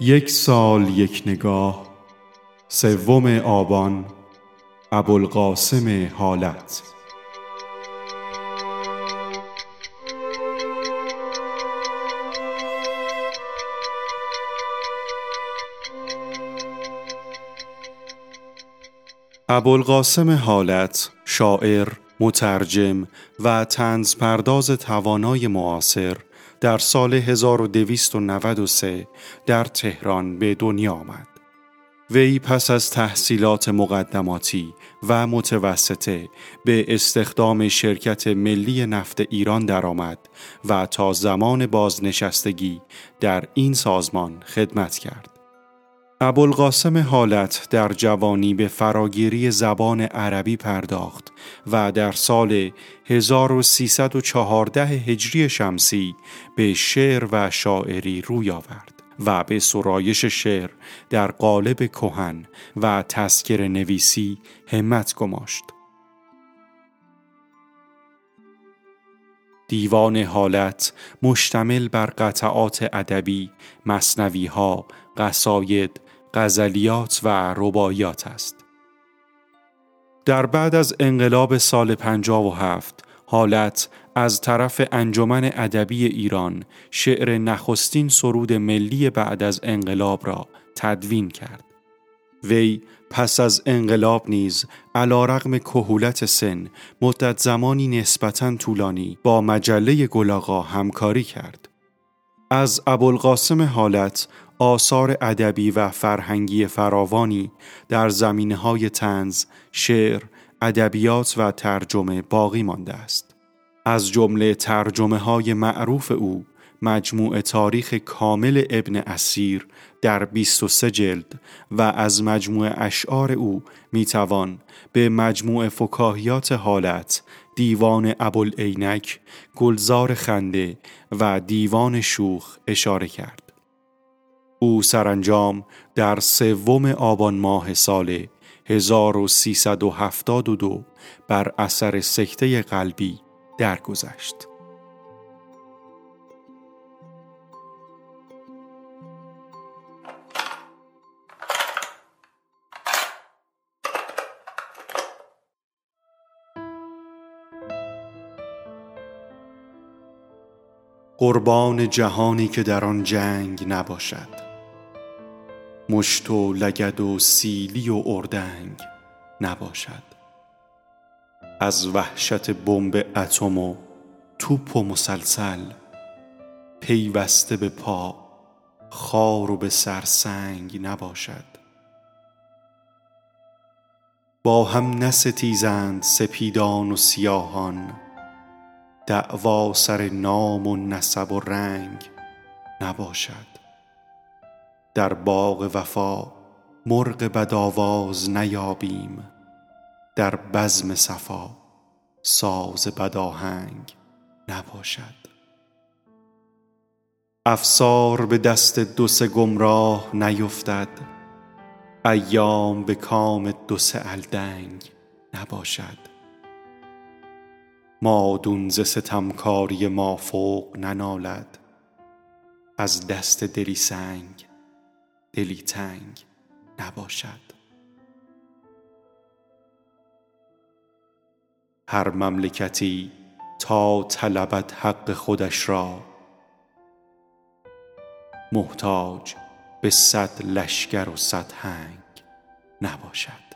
یک سال یک نگاه سوم آبان ابوالقاسم حالت. ابوالقاسم حالت شاعر مترجم و تنز پرداز توانای معاصر در سال 1293 در تهران به دنیا آمد. وی پس از تحصیلات مقدماتی و متوسطه به استخدام شرکت ملی نفت ایران درآمد و تا زمان بازنشستگی در این سازمان خدمت کرد. ابوالقاسم حالت در جوانی به فراگیری زبان عربی پرداخت و در سال 1314 هجری شمسی به شعر و شاعری روی آورد و به سرایش شعر در قالب کهن و تذکر نویسی همت گماشت. دیوان حالت مشتمل بر قطعات ادبی، مصنوی ها، قصاید، غزلیات و رباعیات است. در بعد از انقلاب سال 57 حالت از طرف انجمن ادبی ایران شعر نخستین سرود ملی بعد از انقلاب را تدوین کرد. وی پس از انقلاب نیز علا رغم کهولت سن مدت زمانی نسبتا طولانی با مجله گلاغا همکاری کرد. از ابوالقاسم حالت آثار ادبی و فرهنگی فراوانی در زمینه های تنز، شعر، ادبیات و ترجمه باقی مانده است. از جمله ترجمه های معروف او مجموع تاریخ کامل ابن اسیر در 23 جلد و از مجموع اشعار او می‌توان به مجموع فکاهیات حالت دیوان ابوالعینک گلزار خنده و دیوان شوخ اشاره کرد او سرانجام در سوم آبان ماه سال 1372 بر اثر سکته قلبی درگذشت. قربان جهانی که در آن جنگ نباشد. مشت و لگد و سیلی و اردنگ نباشد. از وحشت بمب اتم و توپ و مسلسل پیوسته به پا خار و به سرسنگ نباشد. با هم نستیزند سپیدان و سیاهان دعوا سر نام و نسب و رنگ نباشد. در باغ وفا مرغ بدآواز نیابیم. در بزم صفا ساز بداهنگ نباشد. افسار به دست دو سه گمراه نیفتد. ایام به کام دو سه الدنگ نباشد. مادون ز ستمکاری ما فوق ننالد. از دست دلی سنگ دلی تنگ نباشد. هر مملکتی تا طلبت حق خودش را محتاج به صد لشکر و صد هنگ نباشد.